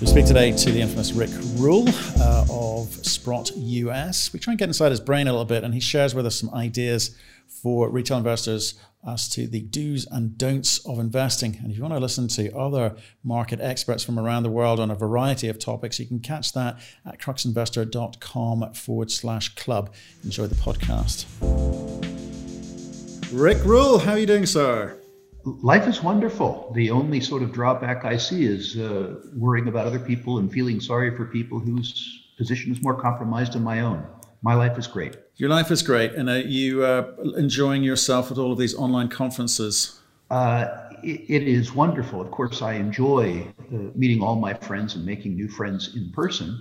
We speak today to the infamous Rick Rule uh, of Sprott US. We try and get inside his brain a little bit, and he shares with us some ideas for retail investors as to the do's and don'ts of investing. And if you want to listen to other market experts from around the world on a variety of topics, you can catch that at cruxinvestor.com forward slash club. Enjoy the podcast. Rick Rule, how are you doing, sir? Life is wonderful. The only sort of drawback I see is uh, worrying about other people and feeling sorry for people whose position is more compromised than my own. My life is great. Your life is great. And are you uh, enjoying yourself at all of these online conferences? Uh, it, it is wonderful. Of course, I enjoy uh, meeting all my friends and making new friends in person.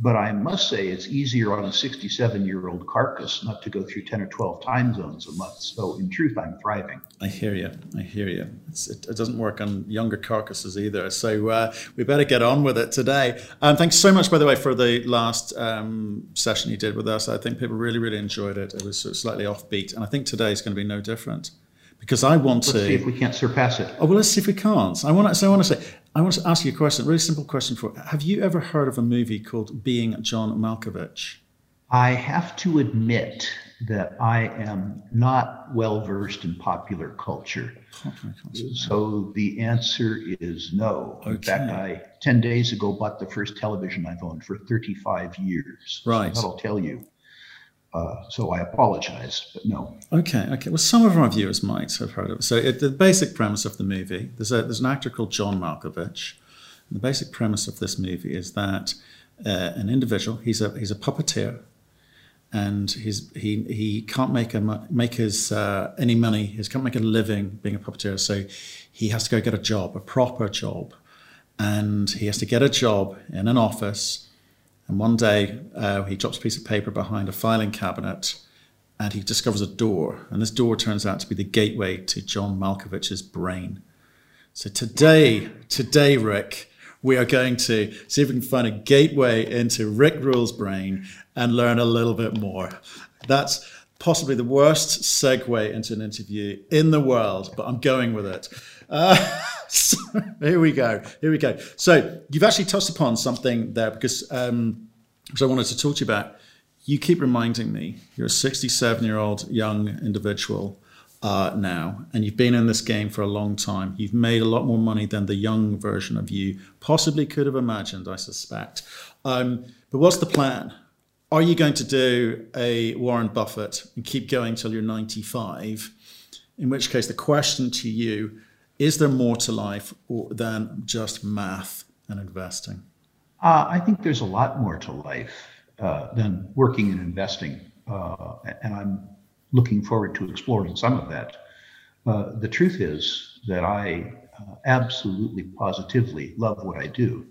But I must say it's easier on a 67 year old carcass not to go through 10 or 12 time zones a month. So, in truth, I'm thriving. I hear you. I hear you. It, it, doesn't work on younger carcasses either. So, uh, we better get on with it today. Um, thanks so much, by the way, for the last um, session you did with us. I think people really, really enjoyed it. It was slightly offbeat. And I think today is going to be no different because I want let's to see if we can't surpass it. Oh well, let's see if we can't. I want to. So I want to say. I want to ask you a question. A really simple question for. Have you ever heard of a movie called Being John Malkovich? I have to admit that I am not well versed in popular culture. Oh, popular culture. So the answer is no. Okay. In fact, I 10 days ago bought the first television I've owned for 35 years. Right. So that'll tell you. Uh, so I apologize, but no. Okay, okay. Well, some of our viewers might have heard of it. So it, the basic premise of the movie, there's, a, there's an actor called John Malkovich. the basic premise of this movie is that uh, an individual, he's a, he's a puppeteer, and he's, he, he can't make, a, make his, uh, any money, he can't make a living being a puppeteer, so he has to go get a job, a proper job. And he has to get a job in an office and one day uh, he drops a piece of paper behind a filing cabinet and he discovers a door. And this door turns out to be the gateway to John Malkovich's brain. So today, today, Rick, we are going to see if we can find a gateway into Rick Rule's brain and learn a little bit more. That's possibly the worst segue into an interview in the world, but I'm going with it. Uh, so, here we go. Here we go. So you've actually touched upon something there because um, which I wanted to talk to you about. You keep reminding me you're a 67 year old young individual uh, now, and you've been in this game for a long time. You've made a lot more money than the young version of you possibly could have imagined, I suspect. Um, but what's the plan? Are you going to do a Warren Buffett and keep going till you're 95? In which case, the question to you is there more to life than just math and investing? Uh, I think there's a lot more to life uh, than working and investing. Uh, and I'm looking forward to exploring some of that. Uh, the truth is that I uh, absolutely positively love what I do.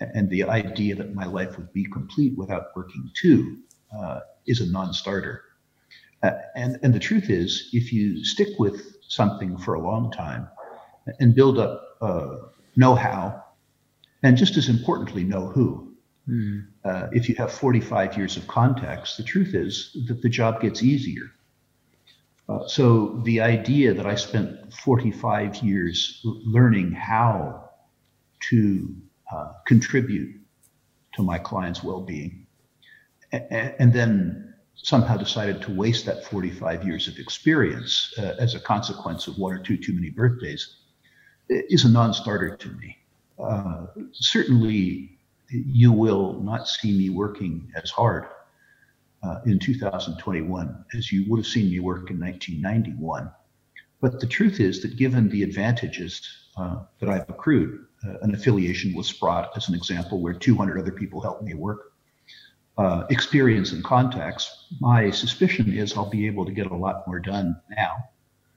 And the idea that my life would be complete without working too uh, is a non starter. and, and the truth is, if you stick with something for a long time, and build up uh, know-how, and just as importantly, know who. Mm. Uh, if you have 45 years of context, the truth is that the job gets easier. Uh, so the idea that I spent 45 years learning how to uh, contribute to my clients' well-being, and, and then somehow decided to waste that 45 years of experience uh, as a consequence of one or two too many birthdays is a non-starter to me. Uh, certainly, you will not see me working as hard uh, in 2021 as you would have seen me work in 1991. But the truth is that given the advantages uh, that I've accrued, uh, an affiliation with Sprott as an example, where 200 other people helped me work, uh, experience and contacts, my suspicion is I'll be able to get a lot more done now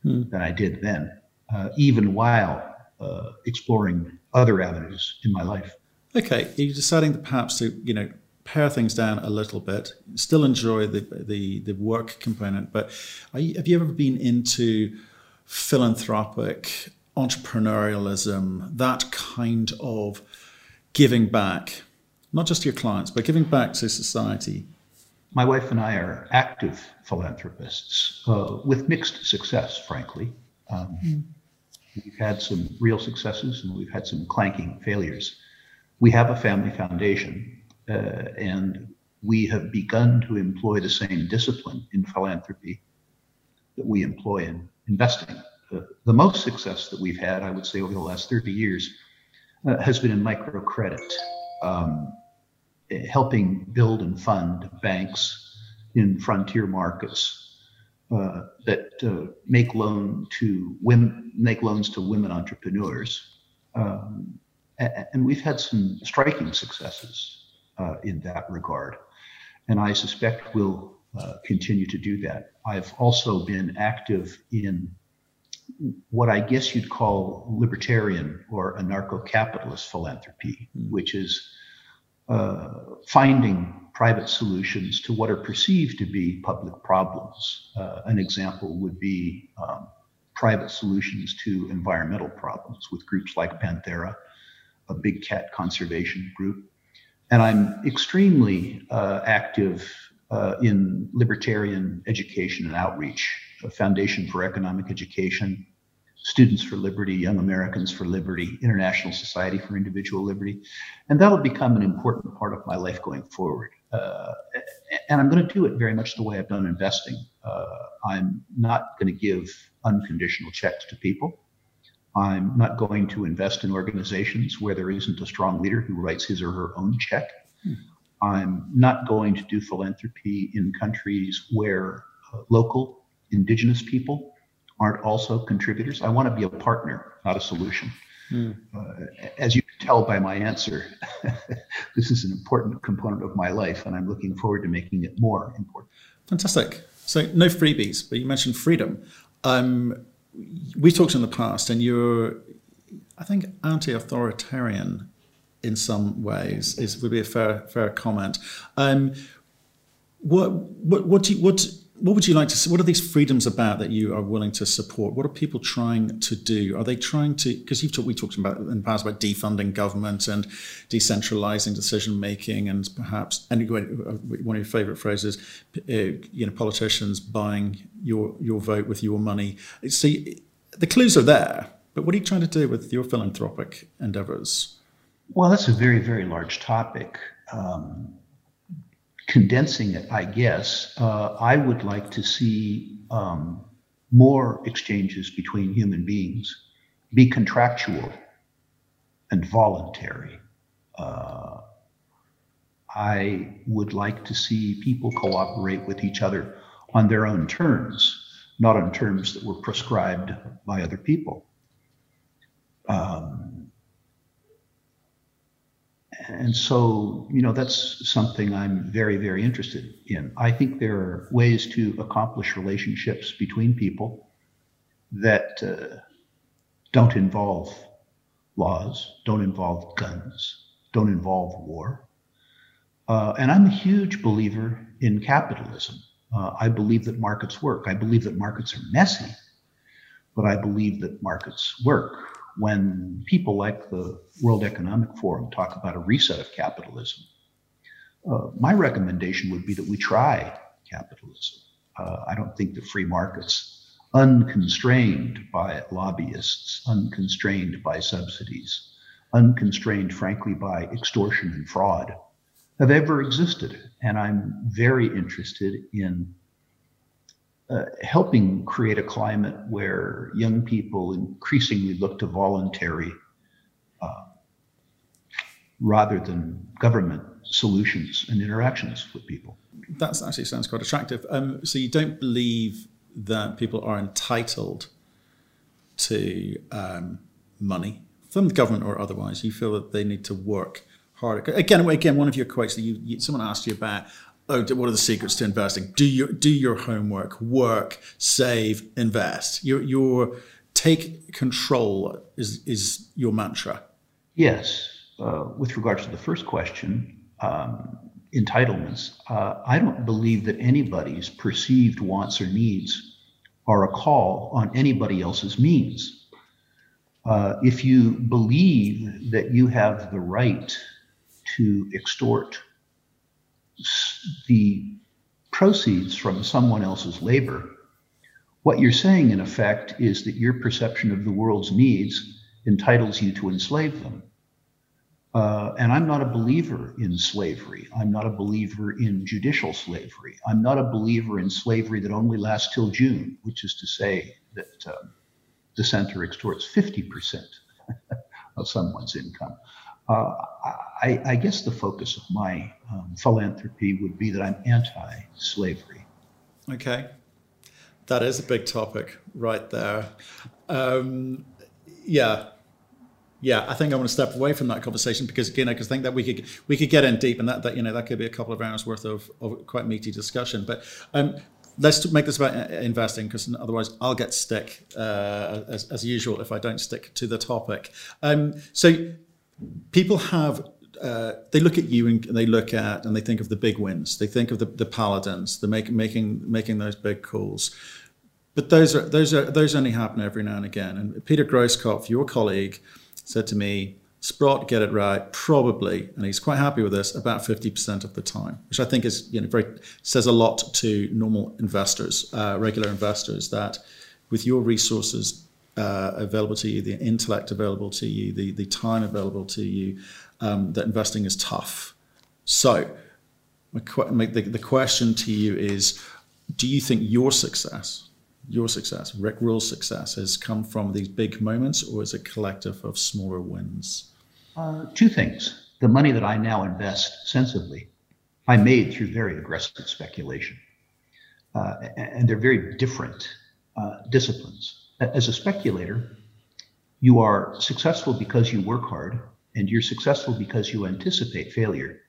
hmm. than I did then, uh, even while uh, exploring other avenues in my life. Okay, you're deciding to perhaps to you know pare things down a little bit, still enjoy the the, the work component, but you, have you ever been into philanthropic entrepreneurialism, that kind of giving back, not just to your clients, but giving back to society? my wife and I are active philanthropists uh, with mixed success, frankly. Um, mm. We've had some real successes and we've had some clanking failures. We have a family foundation uh, and we have begun to employ the same discipline in philanthropy that we employ in investing. Uh, the most success that we've had, I would say, over the last 30 years uh, has been in microcredit, um, helping build and fund banks in frontier markets uh, that uh, make loan to women, make loans to women entrepreneurs, um, and we've had some striking successes uh, in that regard, and I suspect we'll uh, continue to do that. I've also been active in what I guess you'd call libertarian or anarcho-capitalist philanthropy, mm. which is uh, finding private solutions to what are perceived to be public problems. Uh, an example would be um, private solutions to environmental problems with groups like Panthera, a big cat conservation group. And I'm extremely uh, active uh, in libertarian education and outreach, a Foundation for Economic Education, Students for Liberty, Young Americans for Liberty, International Society for Individual Liberty. And that'll become an important part of my life going forward. Uh, and I'm going to do it very much the way I've done investing. Uh, I'm not going to give unconditional checks to people. I'm not going to invest in organizations where there isn't a strong leader who writes his or her own check. Hmm. I'm not going to do philanthropy in countries where uh, local indigenous people aren't also contributors. I want to be a partner, not a solution. Mm. Uh, as you can tell by my answer, this is an important component of my life, and I'm looking forward to making it more important. Fantastic. So, no freebies, but you mentioned freedom. Um, we talked in the past, and you're, I think, anti-authoritarian in some ways is would be a fair fair comment. Um, what what what do you, what what would you like to see? What are these freedoms about that you are willing to support? What are people trying to do? Are they trying to, because you've talked, we talked about in the past about defunding government and decentralizing decision making and perhaps, and one of your favorite phrases, uh, you know, politicians buying your, your vote with your money. See, the clues are there, but what are you trying to do with your philanthropic endeavors? Well, that's a very, very large topic. Um, condensing it, I guess, uh, I would like to see um, more exchanges between human beings be contractual and voluntary. Uh, I would like to see people cooperate with each other on their own terms, not on terms that were prescribed by other people. Um, and so, you know, that's something I'm very, very interested in. I think there are ways to accomplish relationships between people that uh, don't involve laws, don't involve guns, don't involve war. Uh, and I'm a huge believer in capitalism. Uh, I believe that markets work. I believe that markets are messy, but I believe that markets work when people like the World Economic Forum talk about a reset of capitalism, uh, my recommendation would be that we try capitalism. Uh, I don't think that free markets, unconstrained by lobbyists, unconstrained by subsidies, unconstrained, frankly, by extortion and fraud, have ever existed. And I'm very interested in uh, helping create a climate where young people increasingly look to voluntary uh, rather than government solutions and interactions with people. That actually sounds quite attractive. Um, so you don't believe that people are entitled to um, money from the government or otherwise. You feel that they need to work harder. Again, again, one of your quotes that you, you someone asked you about what are the secrets to investing? Do your do your homework, work, save, invest. Your your take control is is your mantra. Yes. Uh, with regards to the first question, um, entitlements, uh, I don't believe that anybody's perceived wants or needs are a call on anybody else's means. Uh, if you believe that you have the right to extort the proceeds from someone else's labor, what you're saying, in effect, is that your perception of the world's needs entitles you to enslave them. Uh, and I'm not a believer in slavery. I'm not a believer in judicial slavery. I'm not a believer in slavery that only lasts till June, which is to say that um, the center extorts 50% of someone's income. Uh, I, I, guess the focus of my um, philanthropy would be that I'm anti slavery. Okay. That is a big topic right there. Um, yeah. Yeah, I think I want to step away from that conversation because again, I think that we could we could get in deep, and that, that you know that could be a couple of hours worth of, of quite meaty discussion. But um, let's make this about uh, investing because otherwise I'll get stick uh, as, as, usual if I don't stick to the topic. Um, so people have uh, they look at you and they look at and they think of the big wins. They think of the, the paladins. They're make, making making those big calls. But those are those are those only happen every now and again. And Peter Grosskopf, your colleague, said to me, Sprott get it right probably, and he's quite happy with this about fifty percent of the time, which I think is you know very says a lot to normal investors, uh, regular investors, that with your resources uh, available to you, the intellect available to you, the the time available to you, um, that investing is tough. So, the, the question to you is: Do you think your success your success, Rick Rule's success, has come from these big moments or is it collective of smaller wins? Uh, two things. The money that I now invest sensibly, I made through very aggressive speculation. Uh, and they're very different uh, disciplines. As a speculator, you are successful because you work hard, and you're successful because you anticipate failure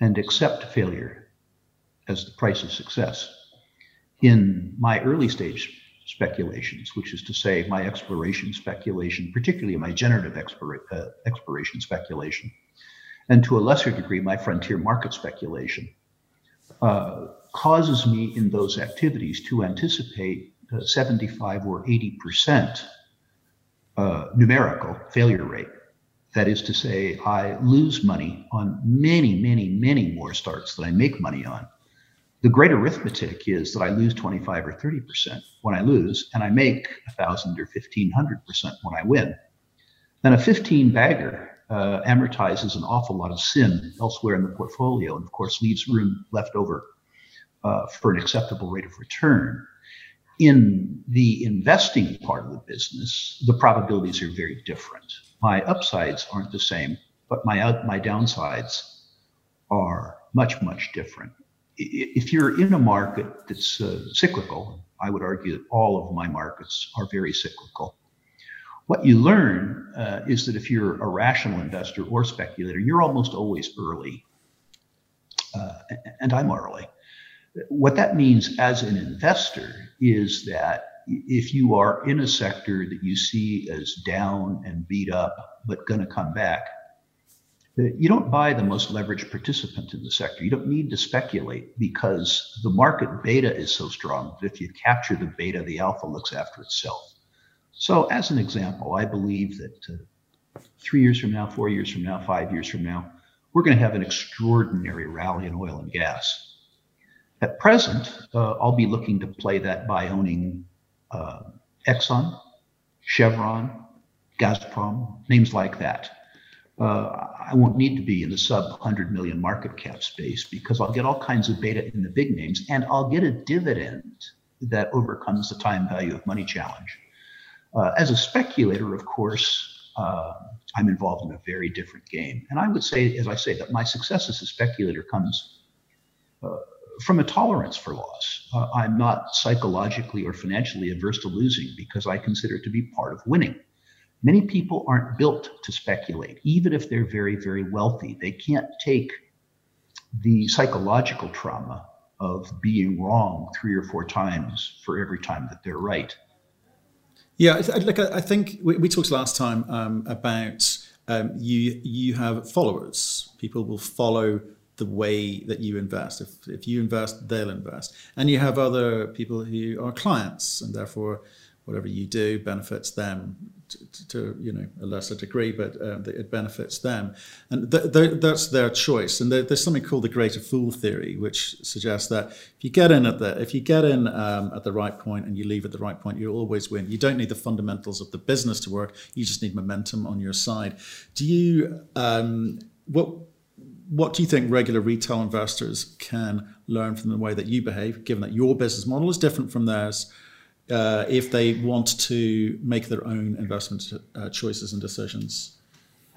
and accept failure as the price of success. In my early stage speculations, which is to say, my exploration speculation, particularly my generative uh, exploration speculation, and to a lesser degree, my frontier market speculation, uh, causes me in those activities to anticipate 75 or 80 percent uh, numerical failure rate. That is to say, I lose money on many, many, many more starts than I make money on. The great arithmetic is that I lose 25 or 30% when I lose, and I make 1,000 or 1,500% when I win. Then a 15 bagger uh, amortizes an awful lot of sin elsewhere in the portfolio, and of course leaves room left over uh, for an acceptable rate of return. In the investing part of the business, the probabilities are very different. My upsides aren't the same, but my my downsides are much much different if you're in a market that's uh, cyclical, I would argue that all of my markets are very cyclical. What you learn uh, is that if you're a rational investor or speculator, you're almost always early. Uh, and I'm early. What that means as an investor is that if you are in a sector that you see as down and beat up, but going to come back, you don't buy the most leveraged participant in the sector. You don't need to speculate because the market beta is so strong that if you capture the beta, the alpha looks after itself. So, as an example, I believe that uh, three years from now, four years from now, five years from now, we're going to have an extraordinary rally in oil and gas. At present, uh, I'll be looking to play that by owning uh, Exxon, Chevron, Gazprom, names like that uh, I won't need to be in the sub 100 million market cap space because I'll get all kinds of beta in the big names and I'll get a dividend that overcomes the time value of money challenge. Uh, as a speculator, of course, uh, I'm involved in a very different game. And I would say, as I say, that my success as a speculator comes uh, from a tolerance for loss. Uh, I'm not psychologically or financially averse to losing because I consider it to be part of winning. Many people aren't built to speculate, even if they're very, very wealthy. They can't take the psychological trauma of being wrong three or four times for every time that they're right. Yeah, like I think we, talked last time um, about um, you. You have followers. People will follow the way that you invest. If if you invest, they'll invest, and you have other people who are clients, and therefore, whatever you do benefits them to, to, you know a lesser degree, but uh, it benefits them, and th- th- that's their choice. And there, there's something called the greater fool theory, which suggests that if you get in at the if you get in um, at the right point and you leave at the right point, you always win. You don't need the fundamentals of the business to work; you just need momentum on your side. Do you um, what? What do you think regular retail investors can learn from the way that you behave, given that your business model is different from theirs? uh, if they want to make their own investment uh, choices and decisions?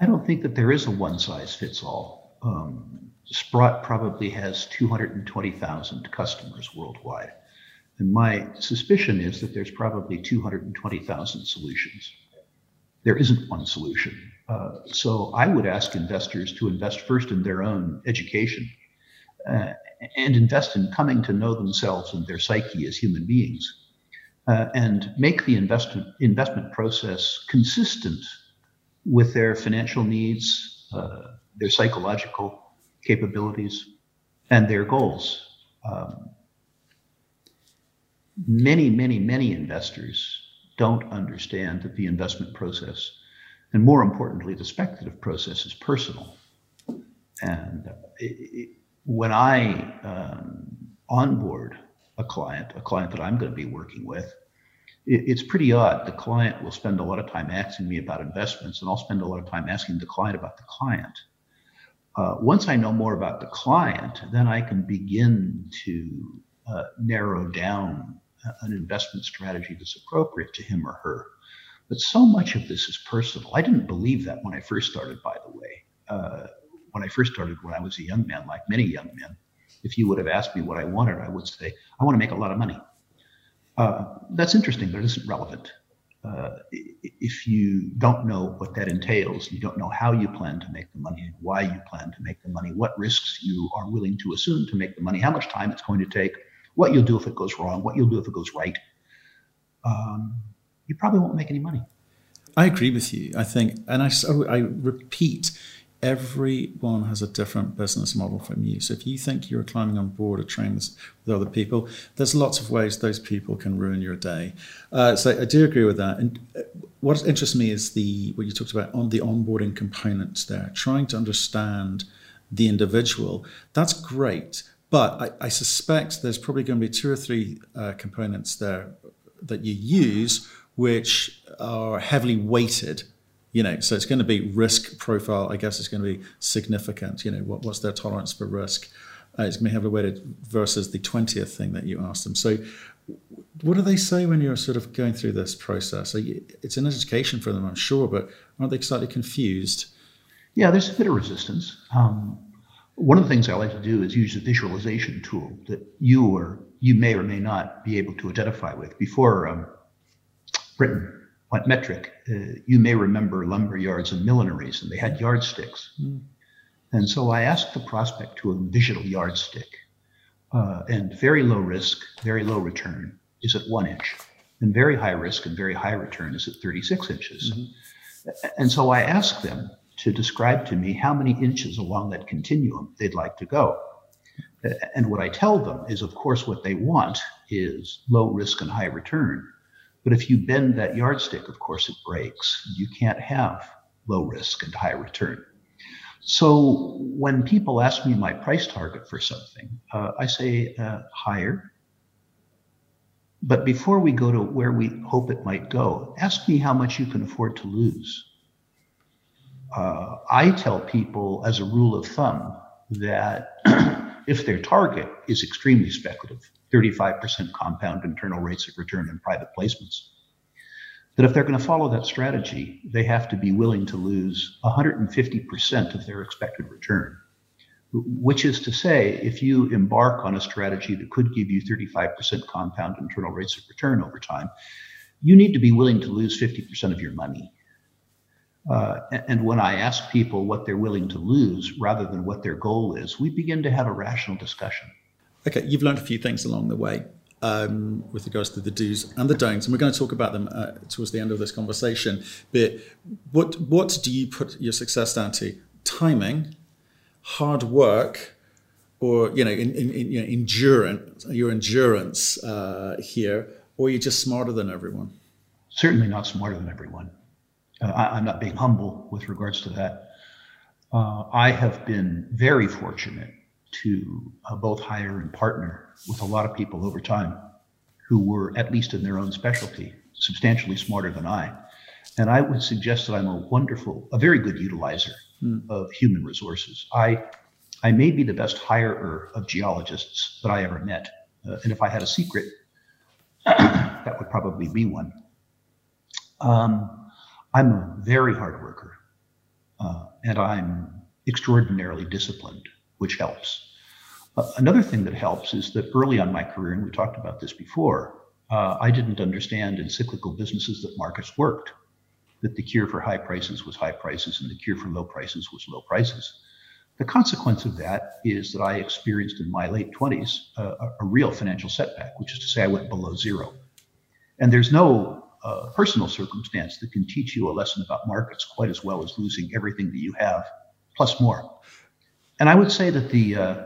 I don't think that there is a one size fits all. Um, Sprott probably has 220,000 customers worldwide. And my suspicion is that there's probably 220,000 solutions. There isn't one solution. Uh, so I would ask investors to invest first in their own education uh, and invest in coming to know themselves and their psyche as human beings uh, and make the investment investment process consistent with their financial needs, uh, their psychological capabilities, and their goals. Um, many, many, many investors don't understand that the investment process, and more importantly, the speculative process, is personal. And it, it, when I um, onboard a client, a client that I'm going to be working with, it, it's pretty odd. The client will spend a lot of time asking me about investments, and I'll spend a lot of time asking the client about the client. Uh, once I know more about the client, then I can begin to uh, narrow down an investment strategy that's appropriate to him or her. But so much of this is personal. I didn't believe that when I first started, by the way. Uh, when I first started, when I was a young man, like many young men, if you would have asked me what I wanted, I would say, I want to make a lot of money. Uh, that's interesting, but it isn't relevant. Uh, if you don't know what that entails, you don't know how you plan to make the money, why you plan to make the money, what risks you are willing to assume to make the money, how much time it's going to take, what you'll do if it goes wrong, what you'll do if it goes right, um, you probably won't make any money. I agree with you. I think, and I, so I repeat, everyone has a different business model from you. So if you think you're climbing on board a train with other people, there's lots of ways those people can ruin your day. Uh, so I do agree with that. And uh, what interests me is the what you talked about on the onboarding components there, trying to understand the individual. That's great. But I, I suspect there's probably going to be two or three uh, components there that you use which are heavily weighted you know, so it's going to be risk profile. I guess it's going to be significant. You know, what, what's their tolerance for risk? Uh, it's going to be heavily weighted versus the twentieth thing that you asked them. So, what do they say when you're sort of going through this process? You, it's an education for them, I'm sure, but aren't they slightly confused? Yeah, there's a bit of resistance. Um, one of the things I like to do is use a visualization tool that you or you may or may not be able to identify with. Before um, Britain went metric, uh, you may remember lumber yards and millineries, and they had yardsticks. Mm. And so I asked the prospect to a visual yardstick. Uh, and very low risk, very low return is at one inch, and very high risk and very high return is at 36 inches. Mm-hmm. And so I asked them to describe to me how many inches along that continuum they'd like to go. And what I tell them is, of course, what they want is low risk and high return. But if you bend that yardstick, of course, it breaks. You can't have low risk and high return. So when people ask me my price target for something, uh, I say uh, higher. But before we go to where we hope it might go, ask me how much you can afford to lose. Uh, I tell people, as a rule of thumb, that if their target is extremely speculative, 35% compound internal rates of return in private placements. That if they're going to follow that strategy, they have to be willing to lose 150% of their expected return. Which is to say, if you embark on a strategy that could give you 35% compound internal rates of return over time, you need to be willing to lose 50% of your money. Uh, and when I ask people what they're willing to lose rather than what their goal is, we begin to have a rational discussion. Okay, you've learned a few things along the way um, with regards to the do's and the don'ts, and we're going to talk about them uh, towards the end of this conversation. But what what do you put your success down to? Timing, hard work, or you know, in, in, in you know, endurance, your endurance uh, here, or you're just smarter than everyone? Certainly not smarter than everyone. Uh, I, am not being humble with regards to that. Uh, I have been very fortunate to uh, both hire and partner with a lot of people over time who were, at least in their own specialty, substantially smarter than I. And I would suggest that I'm a wonderful, a very good utilizer mm. of human resources. I, I may be the best hirer of geologists that I ever met. Uh, and if I had a secret, that would probably be one. Um, I'm a very hard worker, uh, and I'm extraordinarily disciplined, which helps. Uh, another thing that helps is that early on my career, and we talked about this before, uh, I didn't understand in cyclical businesses that markets worked, that the cure for high prices was high prices and the cure for low prices was low prices. The consequence of that is that I experienced in my late 20s uh, a, real financial setback, which is to say, I went below zero. And there's no uh, personal circumstance that can teach you a lesson about markets quite as well as losing everything that you have, plus more. And I would say that the uh,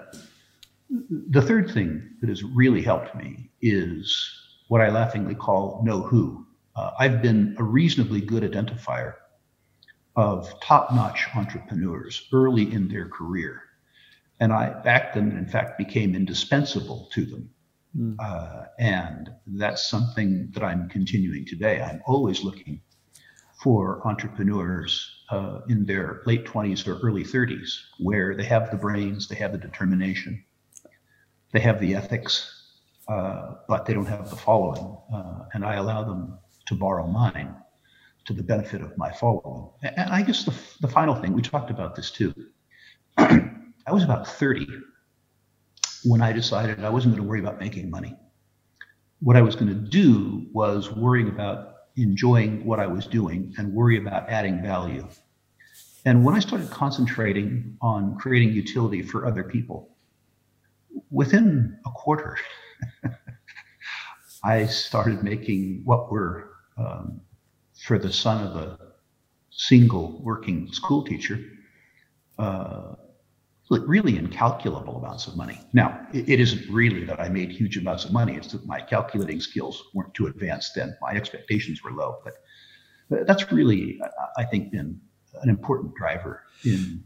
the third thing that has really helped me is what I laughingly call know who. Uh, I've been a reasonably good identifier of top notch entrepreneurs early in their career. And I backed them and, in fact, became indispensable to them. Mm. Uh, and that's something that I'm continuing today. I'm always looking for entrepreneurs uh, in their late 20s or early 30s where they have the brains, they have the determination, they have the ethics, uh, but they don't have the following. Uh, and I allow them to borrow mine to the benefit of my following. And I guess the, the final thing, we talked about this too. I was about 30 when I decided I wasn't going to worry about making money. What I was going to do was worrying about enjoying what I was doing and worry about adding value. And when I started concentrating on creating utility for other people, within a quarter, I started making what were, um, for the son of a single working school teacher, uh, really incalculable amounts of money. Now, it isn't really that I made huge amounts of money. It's that my calculating skills weren't too advanced then. My expectations were low. But that's really, I think, been an important driver in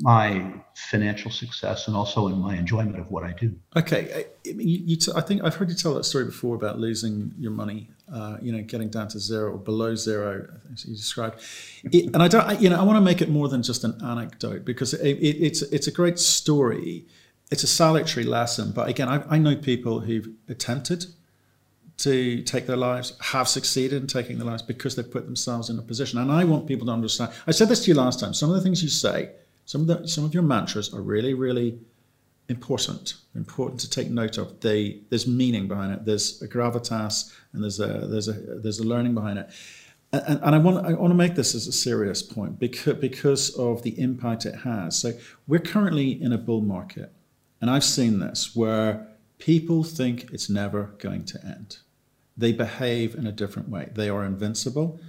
my financial success and also in my enjoyment of what I do. Okay, I, you, you t- I think I've heard you tell that story before about losing your money. Uh, you know, getting down to zero or below zero. Think you described, it, and I don't. I, you know, I want to make it more than just an anecdote because it, it, it's it's a great story. It's a salutary lesson, but again, I, I know people who've attempted to take their lives have succeeded in taking their lives because they've put themselves in a position. And I want people to understand. I said this to you last time. Some of the things you say some of the some of your mantras are really really important important to take note of. They there's meaning behind it. There's a gravitas and there's a there's a there's a learning behind it. And, and I want I want to make this as a serious point because because of the impact it has. So we're currently in a bull market and I've seen this where people think it's never going to end. They behave in a different way. They are invincible.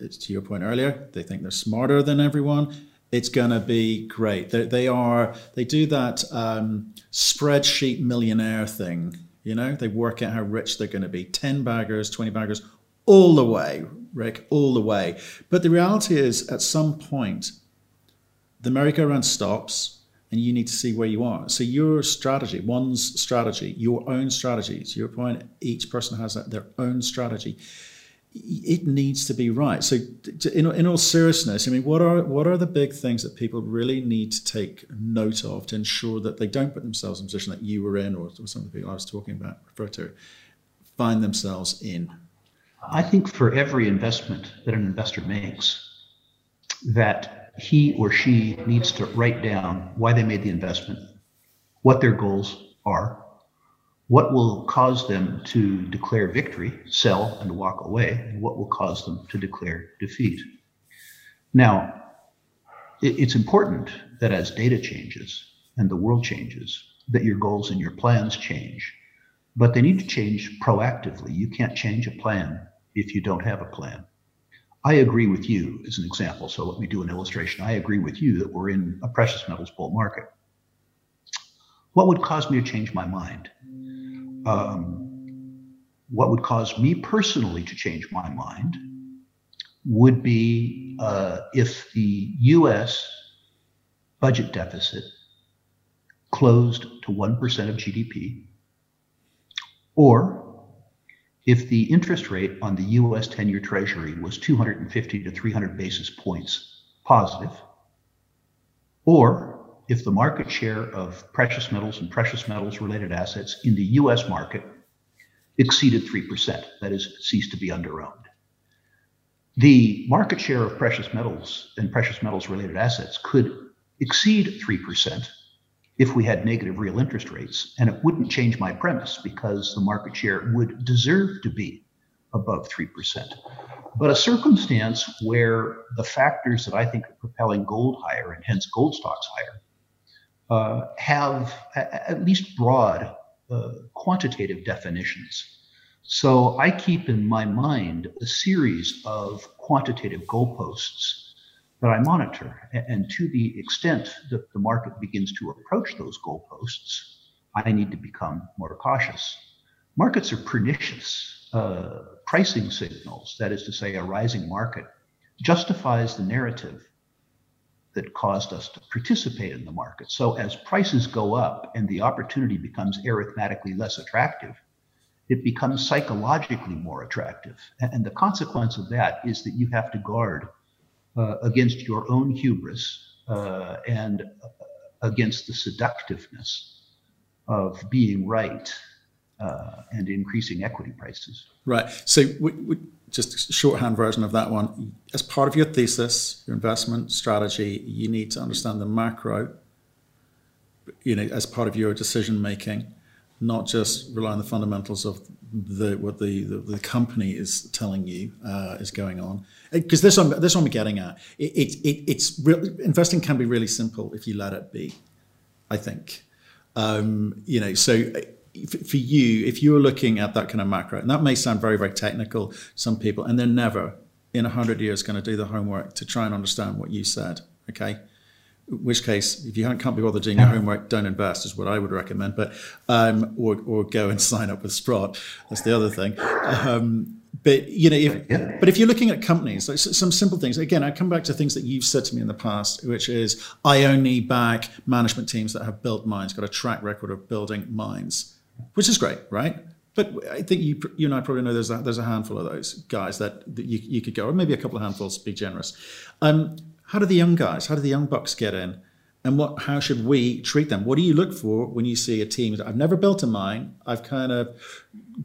It's to your point earlier they think they're smarter than everyone it's going to be great. They, they, are they do that um, spreadsheet millionaire thing. You know, they work out how rich they're going to be. Ten baggers, twenty baggers, all the way, Rick, all the way. But the reality is, at some point, the merry-go-round stops, and you need to see where you are. So your strategy, one's strategy, your own strategy. To your point, each person has their own strategy it needs to be right. So, in, in all seriousness, I mean, what are what are the big things that people really need to take note of to ensure that they don't put themselves in a position that you were in, or, or some of the people I was talking about refer to, find themselves in? I think for every investment that an investor makes, that he or she needs to write down why they made the investment, what their goals are, what will cause them to declare victory, sell, and walk away, and what will cause them to declare defeat. Now, it's important that as data changes and the world changes, that your goals and your plans change, but they need to change proactively. You can't change a plan if you don't have a plan. I agree with you as an example. So let me do an illustration. I agree with you that we're in a precious metals bull market. What would cause me to change my mind? Um, what would cause me personally to change my mind would be uh, if the US budget deficit closed to 1% of GDP, or if the interest rate on the US 10 year Treasury was 250 to 300 basis points positive, or if the market share of precious metals and precious metals related assets in the US market exceeded 3%, that is, ceased to be underowned. The market share of precious metals and precious metals related assets could exceed 3% if we had negative real interest rates, and it wouldn't change my premise because the market share would deserve to be above 3%. But a circumstance where the factors that I think are propelling gold higher and hence gold stocks higher uh, have at least broad uh, quantitative definitions. So I keep in my mind a series of quantitative goalposts that I monitor. And to the extent that the market begins to approach those goalposts, I need to become more cautious. Markets are pernicious. Uh, pricing signals, that is to say, a rising market, justifies the narrative that caused us to participate in the market. So as prices go up and the opportunity becomes arithmetically less attractive, it becomes psychologically more attractive. And the consequence of that is that you have to guard uh, against your own hubris uh, and uh, against the seductiveness of being right uh, and increasing equity prices. Right. So, we, we, just shorthand version of that one. As part of your thesis, your investment strategy, you need to understand the macro. You know, as part of your decision making, not just rely on the fundamentals of the what the the, the company is telling you uh, is going on. Because this one, this one we're getting at. It, it, it it's investing can be really simple if you let it be. I think. Um, you know, so for you, if you're looking at that kind of macro, and that may sound very, very technical, some people, and they're never in 100 years going to do the homework to try and understand what you said, okay? In which case, if you can't be bothered doing your homework, don't invest is what I would recommend. But um, or or go and sign up with Sprott. That's the other thing. Um, but you know, if, but if you're looking at companies, like some simple things. Again, I come back to things that you've said to me in the past, which is I only back management teams that have built mines, got a track record of building mines which is great, right? But I think you, you and I probably know there's a, there's a handful of those guys that, that you, you could go, or maybe a couple of handfuls be generous. Um, how do the young guys, how do the young bucks get in? And what, how should we treat them? What do you look for when you see a team that I've never built a mine? I've kind of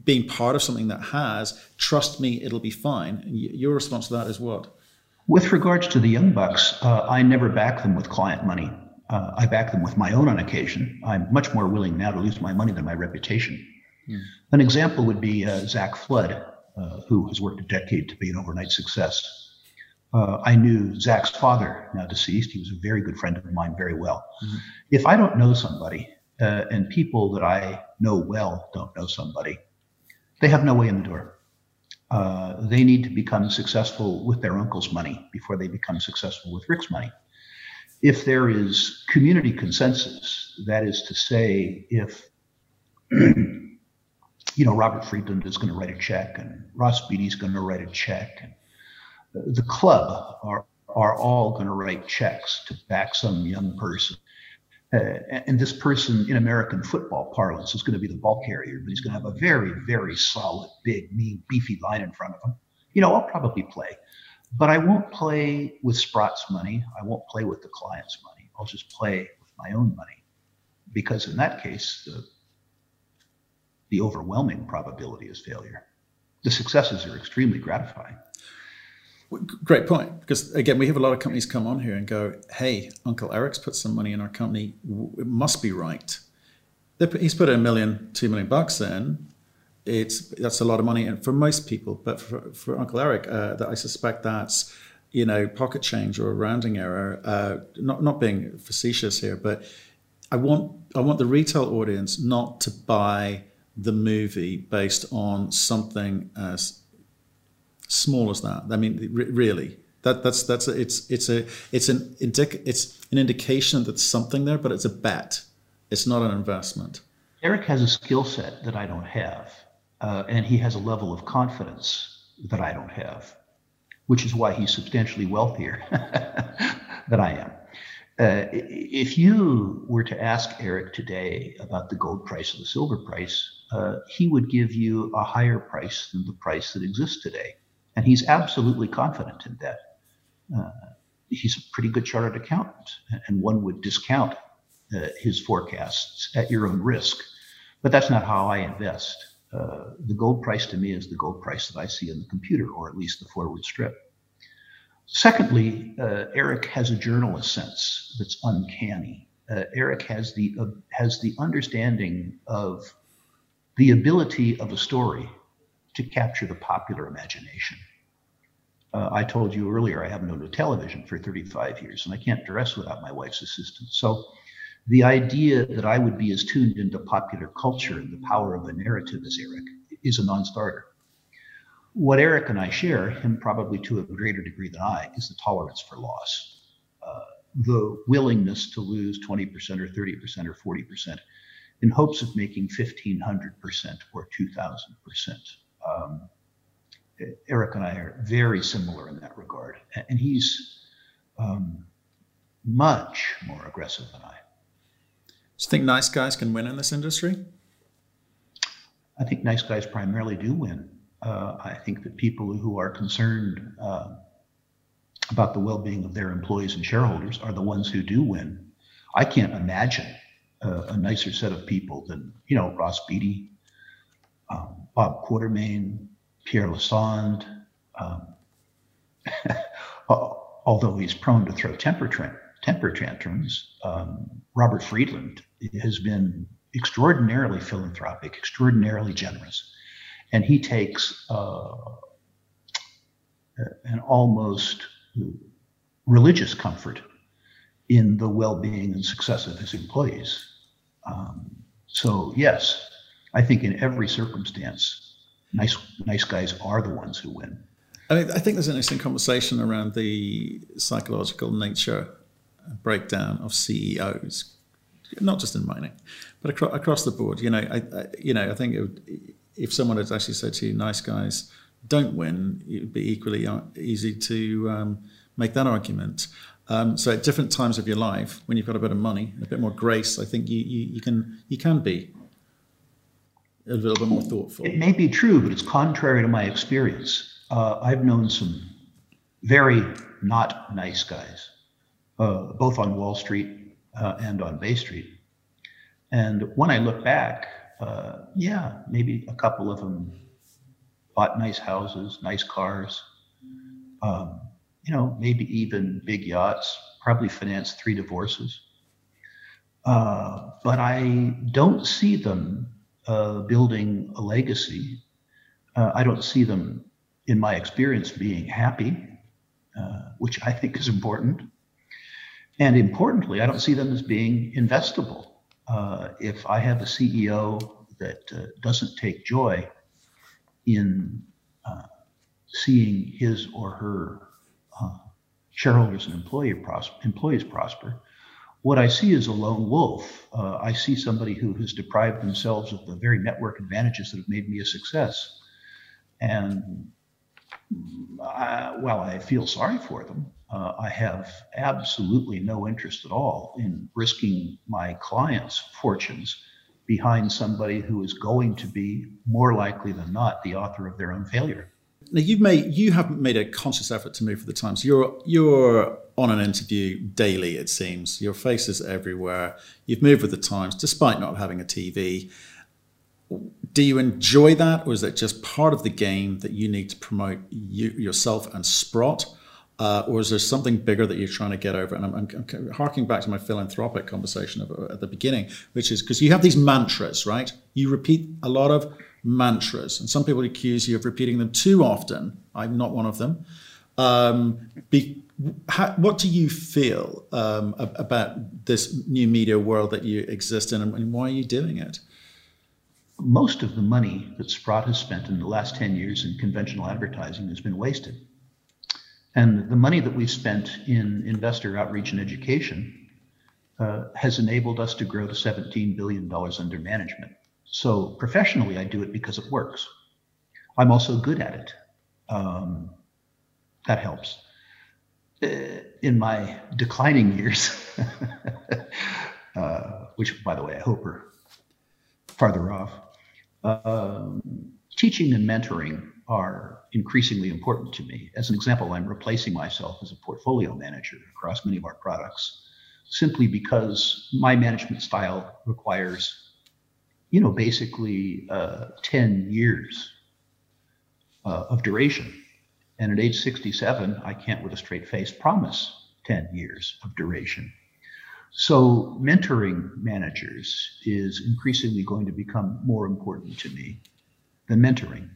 been part of something that has. Trust me, it'll be fine. Your response to that is what? With regards to the young bucks, uh, I never back them with client money. Uh, I back them with my own on occasion. I'm much more willing now to lose my money than my reputation. Mm. An example would be uh, Zach Flood, uh, who has worked a decade to be an overnight success. Uh, I knew Zach's father, now deceased. He was a very good friend of mine, very well. Mm-hmm. If I don't know somebody, uh, and people that I know well don't know somebody, they have no way in the door. Uh, they need to become successful with their uncle's money before they become successful with Rick's money if there is community consensus, that is to say, if you know Robert Friedland is going to write a check and Ross Beaty is going to write a check, and the club are are all going to write checks to back some young person. Uh, and this person in American football parlance is going to be the ball carrier, but he's going to have a very, very solid, big, mean, beefy line in front of him. You know, I'll probably play. But I won't play with Sprott's money. I won't play with the client's money. I'll just play with my own money. Because in that case, the, the overwhelming probability is failure. The successes are extremely gratifying. Great point. Because again, we have a lot of companies come on here and go, hey, Uncle Eric's put some money in our company. It must be right. He's put a million, two million bucks in it's that's a lot of money and for most people but for, for uncle eric uh, that i suspect that's you know pocket change or a rounding error uh, not not being facetious here but i want i want the retail audience not to buy the movie based on something as small as that. I mean really. That that's that's a, it's it's a it's an indic it's an indication that something there but it's a bet. It's not an investment. Eric has a skill set that i don't have uh, and he has a level of confidence that I don't have. which is why he's substantially wealthier than I am. Uh, if you were to ask Eric today about the gold price or the silver price, uh, he would give you a higher price than the price that exists today. And he's absolutely confident in that. Uh, he's a pretty good chartered accountant, and one would discount uh, his forecasts at your own risk. But that's not how I invest. Uh, the gold price to me is the gold price that I see in the computer, or at least the forward strip. Secondly, uh, Eric has a journalist sense that's uncanny. Uh, Eric has the uh, has the understanding of the ability of a story to capture the popular imagination. Uh, I told you earlier I haven't owned a television for 35 years, and I can't dress without my wife's assistance. So, the idea that I would be as tuned into popular culture and the power of a narrative as Eric is a non-starter. What Eric and I share, him probably to a greater degree than I, is the tolerance for loss. Uh, the willingness to lose 20% or 30% or 40% in hopes of making 1500% or 2000%. Um, Eric and I are very similar in that regard, and he's um, much more aggressive than I. Do you think nice guys can win in this industry? I think nice guys primarily do win. Uh, I think that people who are concerned uh, about the well-being of their employees and shareholders are the ones who do win. I can't imagine uh, a nicer set of people than you know Ross Beaty, um, Bob Quartermain, Pierre Lassonde. Um, although he's prone to throw temper, tra- temper tantrums, um, Robert Friedland has been extraordinarily philanthropic, extraordinarily generous and he takes uh, an almost religious comfort in the well-being and success of his employees. Um, so yes, I think in every circumstance, nice nice guys are the ones who win. I, think there's an interesting conversation around the psychological nature breakdown of CEOs, not just in mining, but across, across the board. You know, I, I you know, I think would, if someone had actually said to you, nice guys don't win, it would be equally uh, easy to um, make that argument. Um, so at different times of your life, when you've got a bit of money, a bit more grace, I think you, you, you can you can be a little bit more thoughtful. It may be true, but it's contrary to my experience. Uh, I've known some very not nice guys, uh, both on Wall Street uh, and on Bay Street. And when I look back, uh, yeah, maybe a couple of them bought nice houses, nice cars, um, you know, maybe even big yachts, probably financed three divorces. Uh, but I don't see them uh, building a legacy. Uh, I don't see them, in my experience, being happy, uh, which I think is important. And importantly, I don't see them as being investable. Uh, if I have a CEO that uh, doesn't take joy in uh, seeing his or her uh, shareholders and employee pros- employees prosper, what I see is a lone wolf. Uh, I see somebody who has deprived themselves of the very network advantages that have made me a success. And I, while I feel sorry for them, uh, I have absolutely no interest at all in risking my clients' fortunes behind somebody who is going to be more likely than not the author of their own failure. Now you've made you haven't made a conscious effort to move for the Times. You're you're on an interview daily, it seems. Your face is everywhere. You've moved with the Times despite not having a TV. Do you enjoy that, or is it just part of the game that you need to promote you, yourself and Sprott? Uh, or is there something bigger that you're trying to get over? And I'm, I'm, I'm harking back to my philanthropic conversation at the beginning, which is because you have these mantras, right? You repeat a lot of mantras, and some people accuse you of repeating them too often. I'm not one of them. Um, be, how, what do you feel um, about this new media world that you exist in, and, and why are you doing it? Most of the money that Sprott has spent in the last 10 years in conventional advertising has been wasted. And the money that we've spent in investor outreach and education uh, has enabled us to grow to $17 billion under management. So professionally, I do it because it works. I'm also good at it. Um, that helps. Uh, in my declining years, uh, which, by the way, I hope are farther off, um, teaching and mentoring are increasingly important to me. As an example, I'm replacing myself as a portfolio manager across many of our products simply because my management style requires, you know, basically uh, 10 years uh, of duration. And at age 67, I can't with a straight face promise 10 years of duration. So, mentoring managers is increasingly going to become more important to me than mentoring.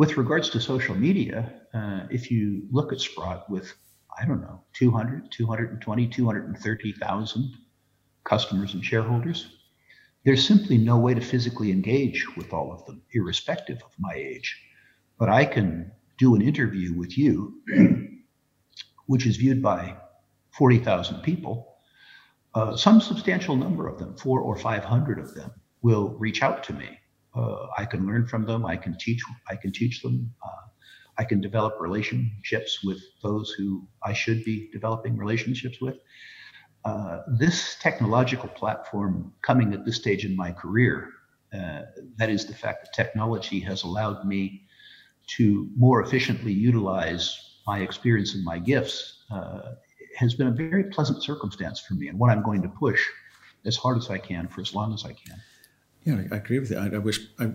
With regards to social media, uh, if you look at Sprott with, I don't know, 200, 220, 230,000 customers and shareholders, there's simply no way to physically engage with all of them, irrespective of my age. But I can do an interview with you, which is viewed by 40,000 people. Uh, some substantial number of them, four or 500 of them, will reach out to me. Uh, I can learn from them. I can teach. I can teach them. Uh, I can develop relationships with those who I should be developing relationships with. Uh, this technological platform coming at this stage in my career, uh, that is the fact that technology has allowed me to more efficiently utilize my experience and my gifts uh, has been a very pleasant circumstance for me and what I'm going to push as hard as I can for as long as I can. Yeah, I, agree with you. I, I wish. I,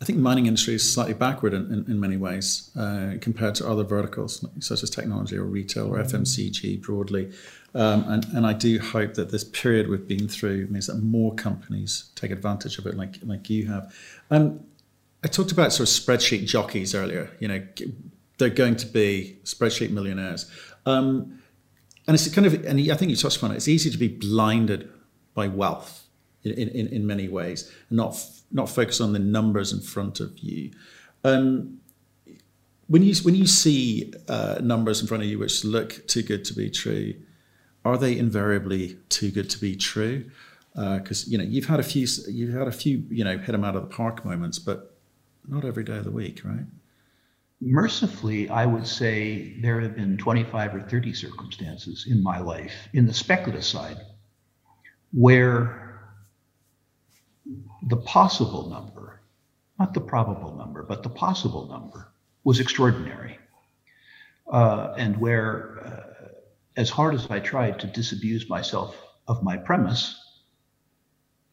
I, think the mining industry is slightly backward in, in, in many ways uh, compared to other verticals such as technology or retail or FMCG broadly. Um, and, and I do hope that this period we've been through means that more companies take advantage of it, like like you have. Um, I talked about sort of spreadsheet jockeys earlier. You know, they're going to be spreadsheet millionaires. Um, and it's kind of, and I think you touched upon it, it's easy to be blinded by wealth in, in, in many ways not, not focus on the numbers in front of you. Um, when you, when you see uh, numbers in front of you which look too good to be true, are they invariably too good to be true? Because uh, you know you've had a few, you've had a few, you know, hit them out of the park moments, but not every day of the week, right? Mercifully, I would say there have been 25 or 30 circumstances in my life, in the speculative side, where the possible number, not the probable number, but the possible number, was extraordinary. Uh, and where, uh, as hard as I tried to disabuse myself of my premise,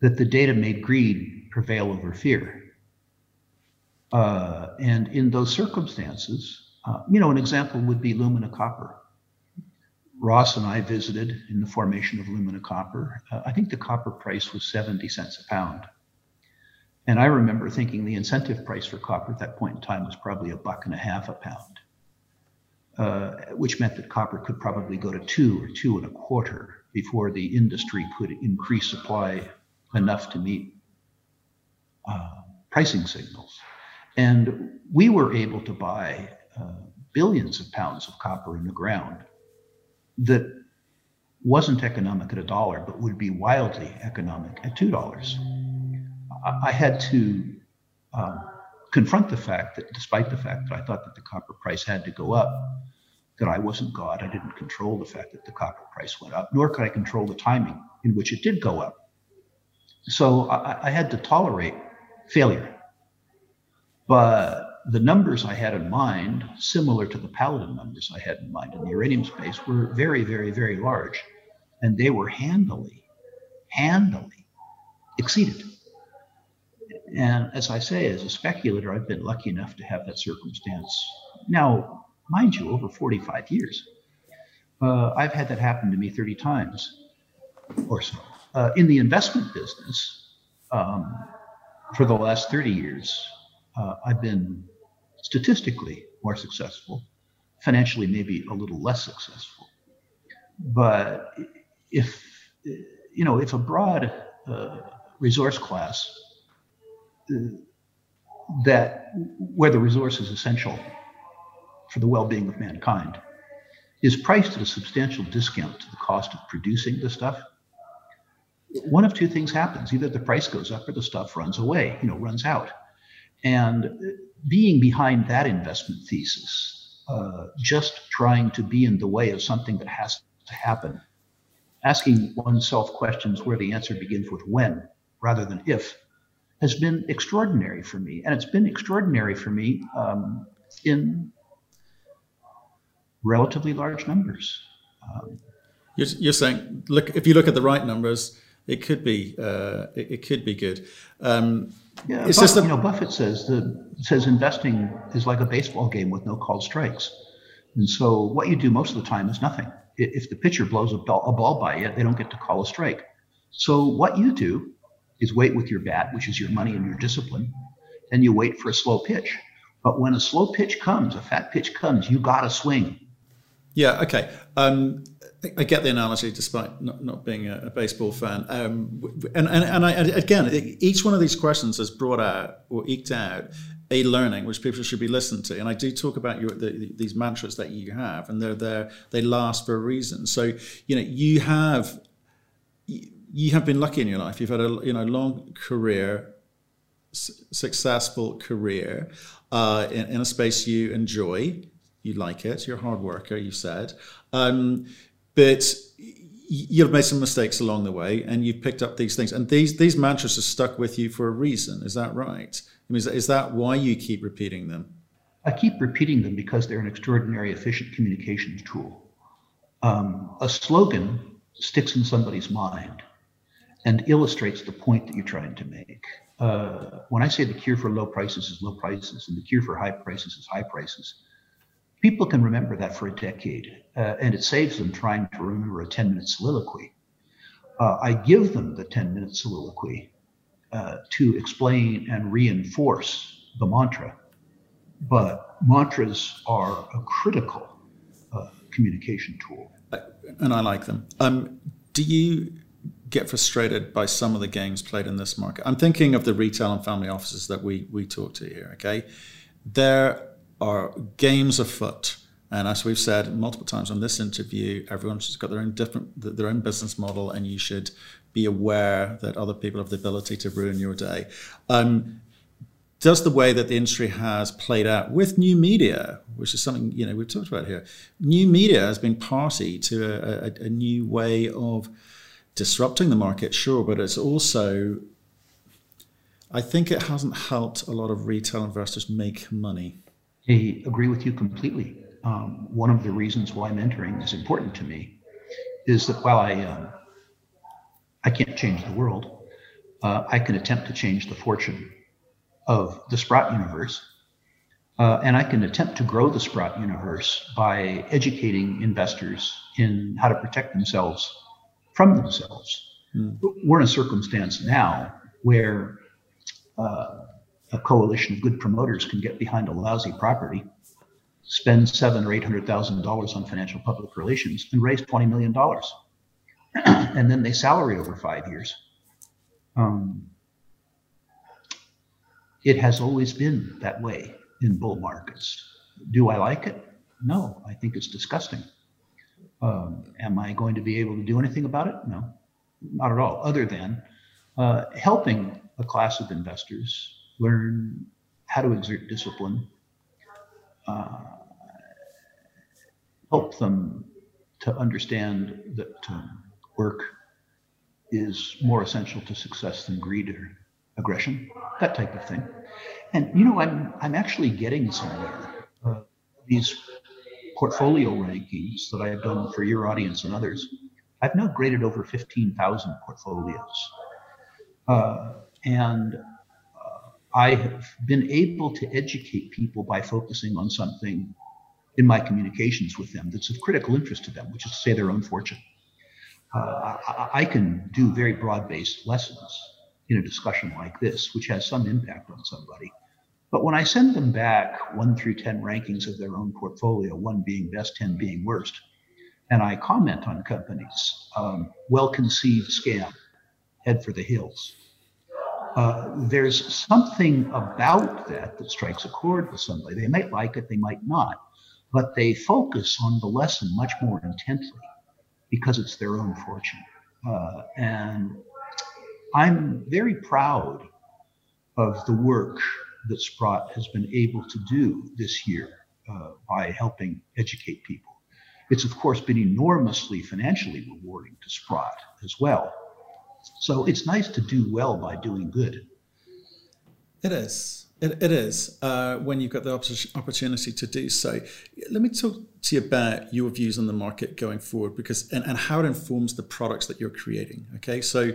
that the data made greed prevail over fear. Uh, and in those circumstances, uh, you know, an example would be Lumina Copper. Ross and I visited in the formation of Lumina Copper. Uh, I think the copper price was 70 cents a pound. And I remember thinking the incentive price for copper at that point in time was probably a buck and a half a pound, uh, which meant that copper could probably go to two or two and a quarter before the industry could increase supply enough to meet uh, pricing signals. And we were able to buy uh, billions of pounds of copper in the ground that wasn't economic at a dollar, but would be wildly economic at $2. I, had to um, confront the fact that, despite the fact that I thought that the copper price had to go up, that I wasn't God. I didn't control the fact that the copper price went up, nor could I control the timing in which it did go up. So I, I had to tolerate failure. But the numbers I had in mind, similar to the Paladin numbers I had in mind in the uranium space, were very, very, very large. And they were handily, handily exceeded. And as I say, as a speculator, I've been lucky enough to have that circumstance. Now, mind you, over 45 years. Uh, I've had that happen to me 30 times or so. Uh, in the investment business, um, for the last 30 years, uh, I've been statistically more successful, financially maybe a little less successful. But if you know, if a broad uh, resource class that where the resource is essential for the well-being of mankind is priced at a substantial discount to the cost of producing the stuff, one of two things happens: either the price goes up or the stuff runs away, you know, runs out. And being behind that investment thesis uh, just trying to be in the way of something that has to happen. Asking oneself questions where the answer begins with when rather than if has been extraordinary for me. And it's been extraordinary for me um, in relatively large numbers. Um, you're, you're, saying, look, if you look at the right numbers, it could be uh, it, it, could be good. Um, yeah, it's Buffett, just a, you know Buffett says the says investing is like a baseball game with no called strikes, and so what you do most of the time is nothing. If the pitcher blows a ball, a ball by you, they don't get to call a strike. So what you do is wait with your bat, which is your money and your discipline, and you wait for a slow pitch. But when a slow pitch comes, a fat pitch comes, you got to swing. Yeah. Okay. Um, I get the analogy, despite not, not being a, a baseball fan. Um, and and, and I, again, each one of these questions has brought out or eked out a learning which people should be listening to. And I do talk about your, the, these mantras that you have, and they're there. They last for a reason. So you know you have you have been lucky in your life. You've had a you know long career, successful career uh, in, in, a space you enjoy. You like it. You're a hard worker. You said, um, but you've made some mistakes along the way, and you've picked up these things. And these these mantras are stuck with you for a reason. Is that right? I mean, is, is that why you keep repeating them? I keep repeating them because they're an extraordinary efficient communications tool. Um, a slogan sticks in somebody's mind and illustrates the point that you're trying to make. Uh, when I say the cure for low prices is low prices and the cure for high prices is high prices, people can remember that for a decade, uh, and it saves them trying to remember a 10 minute soliloquy. Uh, I give them the 10 minute soliloquy uh, to explain and reinforce the mantra, but mantras are a critical uh, communication tool. And I like them. Um, do you get frustrated by some of the games played in this market. I'm thinking of the retail and family offices that we we talk to here. Okay, there are games afoot, and as we've said multiple times on this interview, everyone's got their own different their own business model, and you should be aware that other people have the ability to ruin your day. Um, does the way that the industry has played out with new media, which is something you know we've talked about here, new media has been party to a, a, a new way of disrupting the market, sure, but it's also, I think it hasn't helped a lot of retail investors make money. I agree with you completely. Um, one of the reasons why mentoring is important to me is that while I um, I can't change the world, uh, I can attempt to change the fortune of the Sprott universe. Uh, and I can attempt to grow the Sprott universe by educating investors in how to protect themselves from themselves. Mm. We're in a circumstance now where uh, a coalition of good promoters can get behind a lousy property, spend seven or eight hundred thousand dollars on financial public relations, and raise twenty million dollars, and then they salary over five years. Um, it has always been that way in bull markets. Do I like it? No, I think it's disgusting. Um, am I going to be able to do anything about it? No, not at all, other than uh, helping a class of investors learn how to exert discipline, uh, help them to understand that um, work is more essential to success than greed or aggression, that type of thing. And you know, I'm I'm actually getting somewhere. Uh, these portfolio rankings that I have done for your audience and others, I've now graded over 15,000 portfolios. Uh, and uh, I have been able to educate people by focusing on something in my communications with them that's of critical interest to them, which is to say their own fortune. Uh, I, I, can do very broad based lessons in a discussion like this, which has some impact on somebody. But when I send them back one through 10 rankings of their own portfolio, one being best, 10 being worst, and I comment on companies, um, well conceived scam, head for the hills. Uh, there's something about that that strikes a chord with somebody. They might like it, they might not, but they focus on the lesson much more intently because it's their own fortune. Uh, and I'm very proud of the work that Sprott has been able to do this year uh, by helping educate people. It's, of course, been enormously financially rewarding to Sprott as well. So it's nice to do well by doing good. It is. It, it is uh, when you've got the opportunity to do so. Let me talk to you about your views on the market going forward, because and, and how it informs the products that you're creating. Okay, so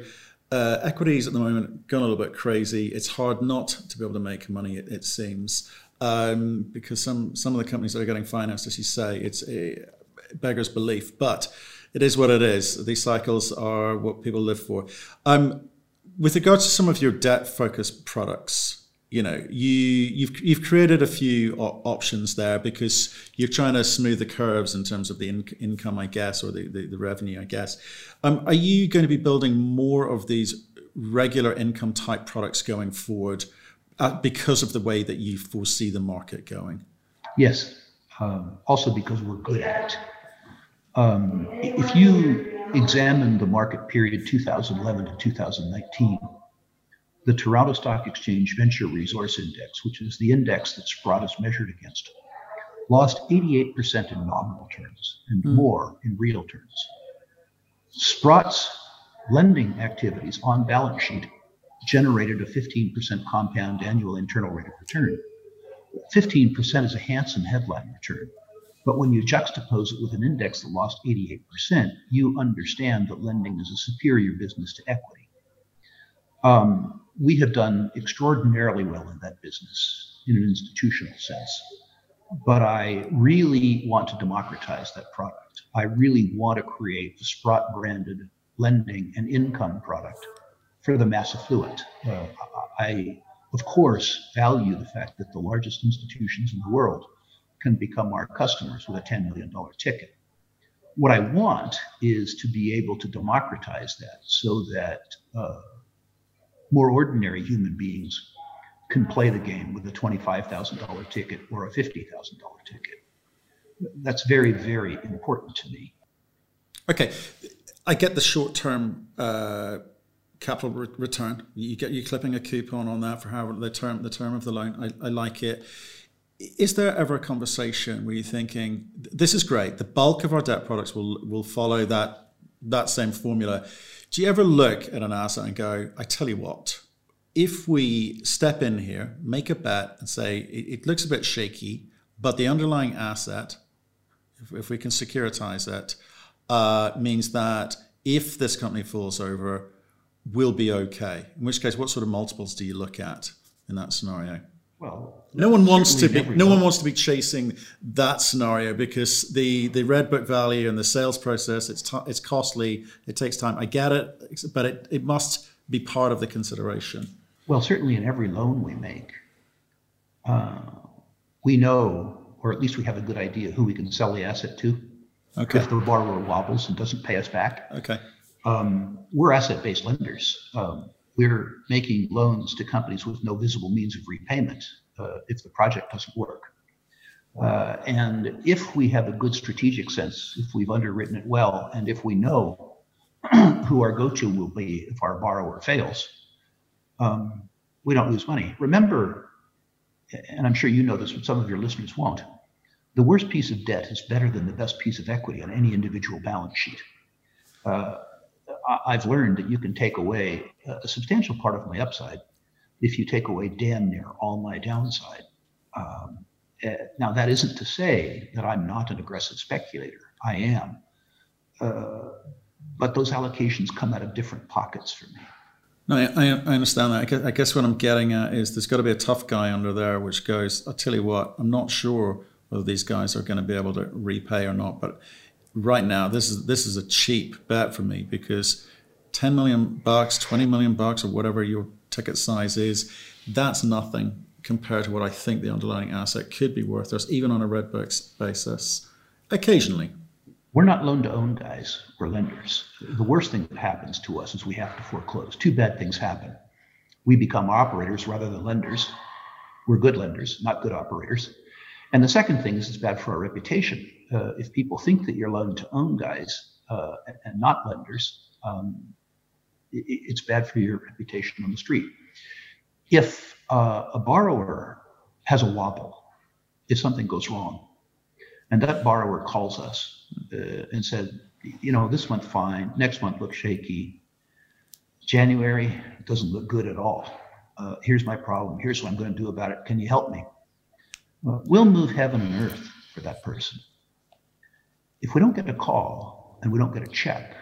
uh, equities at the moment gone a little bit crazy. It's hard not to be able to make money. It, it seems um, because some some of the companies that are getting financed, as you say, it's a beggars belief, but it is what it is. These cycles are what people live for. Um, with regards to some of your debt focused products, you know, you you've you've created a few options there because you're trying to smooth the curves in terms of the in- income, I guess, or the, the, the revenue, I guess. Um, are you going to be building more of these regular income type products going forward uh, because of the way that you foresee the market going? Yes. Um, also because we're good at it. Um, if you examine the market period 2011 to 2019 the Toronto Stock Exchange Venture Resource Index, which is the index that Sprott is measured against, lost 88% in nominal terms and mm. more in real terms. Sprott's lending activities on balance sheet generated a 15% compound annual internal rate of return. 15% is a handsome headline return. But when you juxtapose it with an index that lost 88%, you understand that lending is a superior business to equity. Um, we have done extraordinarily well in that business in an institutional sense. But I really want to democratize that product. I really want to create a Sprott branded lending and income product for the mass affluent. Uh, I, of course, value the fact that the largest institutions in the world can become our customers with a $10 million ticket. What I want is to be able to democratize that so that uh, more ordinary human beings can play the game with a $25,000 ticket or a $50,000 ticket. That's very, very important to me. Okay. I get the short term uh, capital re- return. You get you clipping a coupon on that for however the term the term of the loan. I, I like it. Is there ever a conversation where you're thinking this is great? The bulk of our debt products will will follow that that same formula do you ever look at an asset and go, I tell you what, if we step in here, make a bet and say it, it looks a bit shaky, but the underlying asset, if, if we can securitize it, uh, means that if this company falls over, we'll be okay. In which case, what sort of multiples do you look at in that scenario? Well, no one wants to be no one wants to be chasing that scenario because the the red book value and the sales process it's t- it's costly. It takes time. I get it, but it, it must be part of the consideration. Well, certainly in every loan we make, uh, we know, or at least we have a good idea who we can sell the asset to. Okay. If the borrower wobbles and doesn't pay us back. Okay. Um, we're asset-based lenders. Um, we're making loans to companies with no visible means of repayment uh, if the project doesn't work. Uh, and if we have a good strategic sense, if we've underwritten it well, and if we know who our go-to will be if our borrower fails, um, we don't lose money. Remember, and I'm sure you know this, but some of your listeners won't. The worst piece of debt is better than the best piece of equity on any individual balance sheet. Uh, I've learned that you can take away a substantial part of my upside if you take away damn near all my downside. Um, eh, now, that isn't to say that I'm not an aggressive speculator. I am. Uh, but those allocations come out of different pockets for me. No, I, I understand that. I guess, I guess, what I'm getting at is there's got to be a tough guy under there which goes, I'll tell you what, I'm not sure whether these guys are going to be able to repay or not, but right now this is this is a cheap bet for me because 10 million bucks 20 million bucks or whatever your ticket size is that's nothing compared to what i think the underlying asset could be worth us even on a redbooks basis occasionally. We're not loan to own guys. We're lenders. The worst thing that happens to us is we have to foreclose. Two bad things happen. We become operators rather than lenders. We're good lenders not good operators. And the second thing is it's bad for our reputation uh, if people think that you're loan to own guys uh, and not lenders, um, it, it's bad for your reputation on the street. If uh, a borrower has a wobble, if something goes wrong. And that borrower calls us uh, and said, you know, this month fine, next month looks shaky. January doesn't look good at all. Uh, here's my problem. Here's what I'm going to do about it. Can you help me? Uh, we'll move heaven and earth for that person. If we don't get a call and we don't get a check,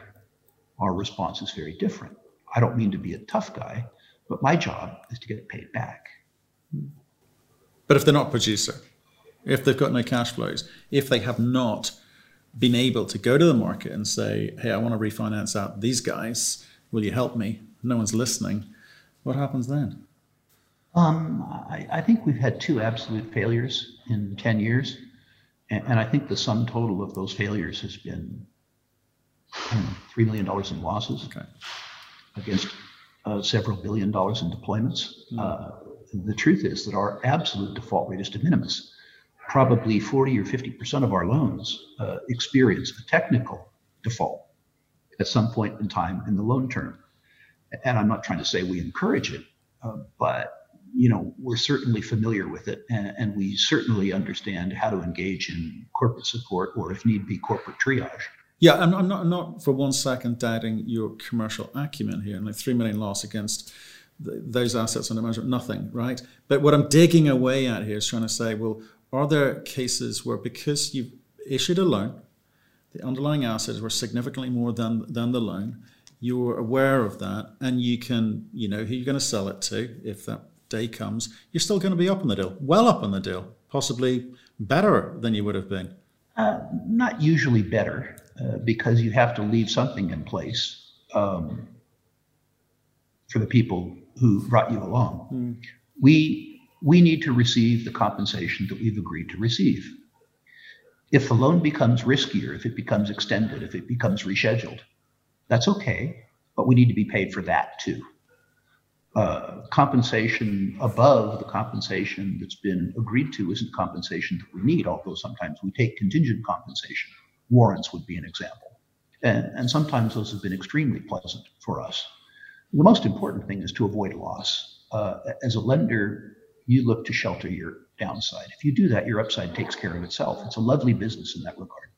our response is very different. I don't mean to be a tough guy, but my job is to get it paid back. But if they're not a producer, if they've got no cash flows, if they have not been able to go to the market and say, hey, I want to refinance out these guys, will you help me? No one's listening. What happens then? Um, I, I, think we've had two absolute failures in 10 years. And, and I think the sum total of those failures has been know, $3 million in losses okay. against uh, several billion dollars in deployments. Mm. Uh, the truth is that our absolute default rate is de minimis. Probably 40 or 50% of our loans uh, experience a technical default at some point in time in the loan term. And I'm not trying to say we encourage it, uh, but you know we're certainly familiar with it, and, and, we certainly understand how to engage in corporate support or, if need be, corporate triage. Yeah, I'm, I'm not I'm not for one second doubting your commercial acumen here, and like three million loss against those assets under management, nothing, right? But what I'm digging away at here is trying to say, well, are there cases where because you've issued a loan, the underlying assets were significantly more than than the loan, you're aware of that and you can, you know, who you're going to sell it to if that day comes, you're still going to be up on the deal, well up on the deal, possibly better than you would have been. Uh, not usually better, uh, because you have to leave something in place um, for the people who brought you along. Mm. We we need to receive the compensation that we've agreed to receive. If the loan becomes riskier, if it becomes extended, if it becomes rescheduled, that's okay, but we need to be paid for that too. Uh, compensation above the compensation that's been agreed to isn't compensation that we need, although sometimes we take contingent compensation. Warrants would be an example. And, and sometimes those have been extremely pleasant for us. The most important thing is to avoid loss. Uh, as a lender, you look to shelter your downside. If you do that, your upside takes care of itself. It's a lovely business in that regard.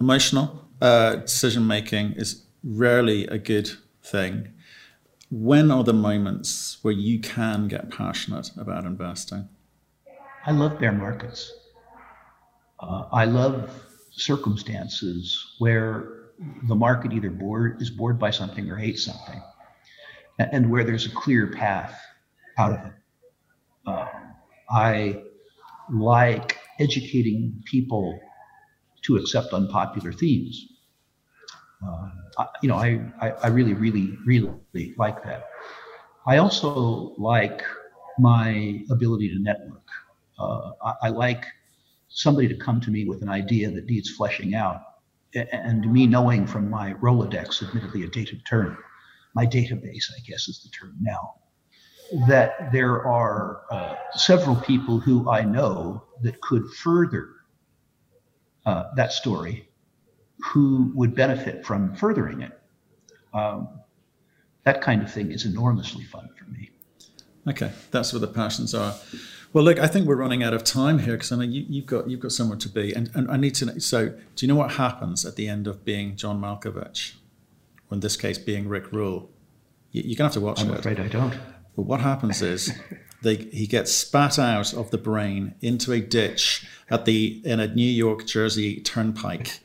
Emotional uh, decision making is rarely a good thing. When are the moments where you can get passionate about investing? I love bear markets. Uh, I love circumstances where the market either bored, is bored by something or hates something, and where there's a clear path out of it. Uh, I like educating people to accept unpopular themes. Uh, you know, I, I, I, really, really, really like that. I also like my ability to network. Uh, I, I, like somebody to come to me with an idea that needs fleshing out, and me knowing from my Rolodex, admittedly a dated term, my database, I guess is the term now, that there are uh, several people who I know that could further uh, that story who would benefit from furthering it. Um, that kind of thing is enormously fun for me. Okay, that's where the passions are. Well, look, I think we're running out of time here because I know you, have got you've got somewhere to be, and, and I need to know. So, do you know what happens at the end of being John Malkovich, or in this case, being Rick Rule? You, are gonna have to watch I'm it. I'm afraid I don't. But what happens is they, he gets spat out of the brain into a ditch at the in a New York Jersey turnpike.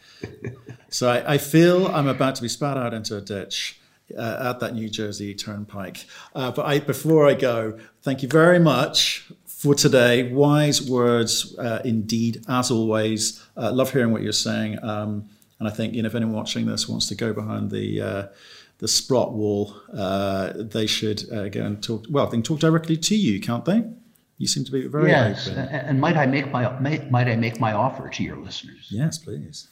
So I, I, feel I'm about to be spat out into a ditch uh, at that New Jersey turnpike. Uh, but I, before I go, thank you very much for today. Wise words uh, indeed, as always. Uh, love hearing what you're saying. Um, and I think you know if anyone watching this wants to go behind the uh, the Sprott wall, uh, they should uh, go and talk. Well, they can talk directly to you, can't they? You seem to be very yes. Open. And might I make my might I make my offer to your listeners? Yes, please.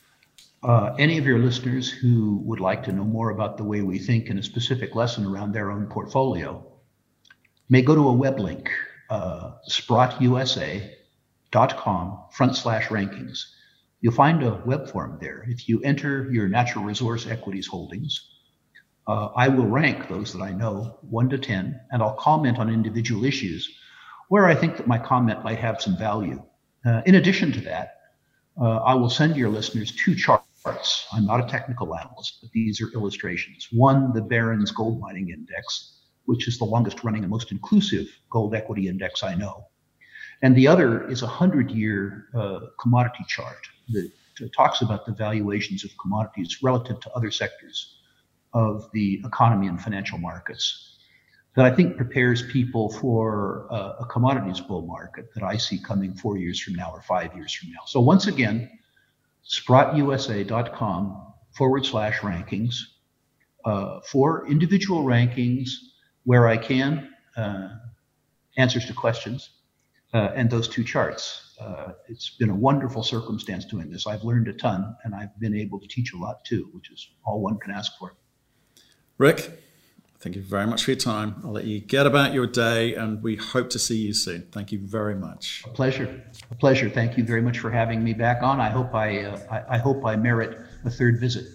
Uh, any of your listeners who would like to know more about the way we think in a specific lesson around their own portfolio may go to a web link, uh, sprottusa.com front slash rankings. You'll find a web form there. If you enter your natural resource equities holdings, uh, I will rank those that I know one to 10, and I'll comment on individual issues where I think that my comment might have some value. Uh, in addition to that, uh, I will send your listeners two charts. I'm not a technical analyst, but these are illustrations. One, the Barron's Gold Mining Index, which is the longest running and most inclusive gold equity index I know. And the other is a 100 year uh, commodity chart that talks about the valuations of commodities relative to other sectors of the economy and financial markets that I think prepares people for uh, a commodities bull market that I see coming four years from now or five years from now. So once again, sprottusa.com forward slash rankings uh, for individual rankings where I can, uh, answers to questions, uh, and those two charts. Uh, it's been a wonderful circumstance doing this. I've learned a ton and I've been able to teach a lot too, which is all one can ask for. Rick, thank you very much for your time. I'll let you get about your day and we hope to see you soon. Thank you very much. A pleasure. A pleasure. Thank you very much for having me back on. I hope I, uh, I, I hope I merit a third visit.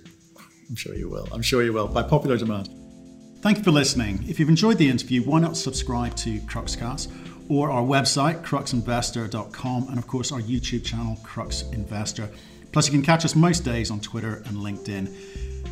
I'm sure you will. I'm sure you will, by popular demand. Thank you for listening. If you've enjoyed the interview, why not subscribe to Cruxcast or our website, cruxinvestor.com, and of course our YouTube channel, Crux Investor. Plus, you can catch us most days on Twitter and LinkedIn.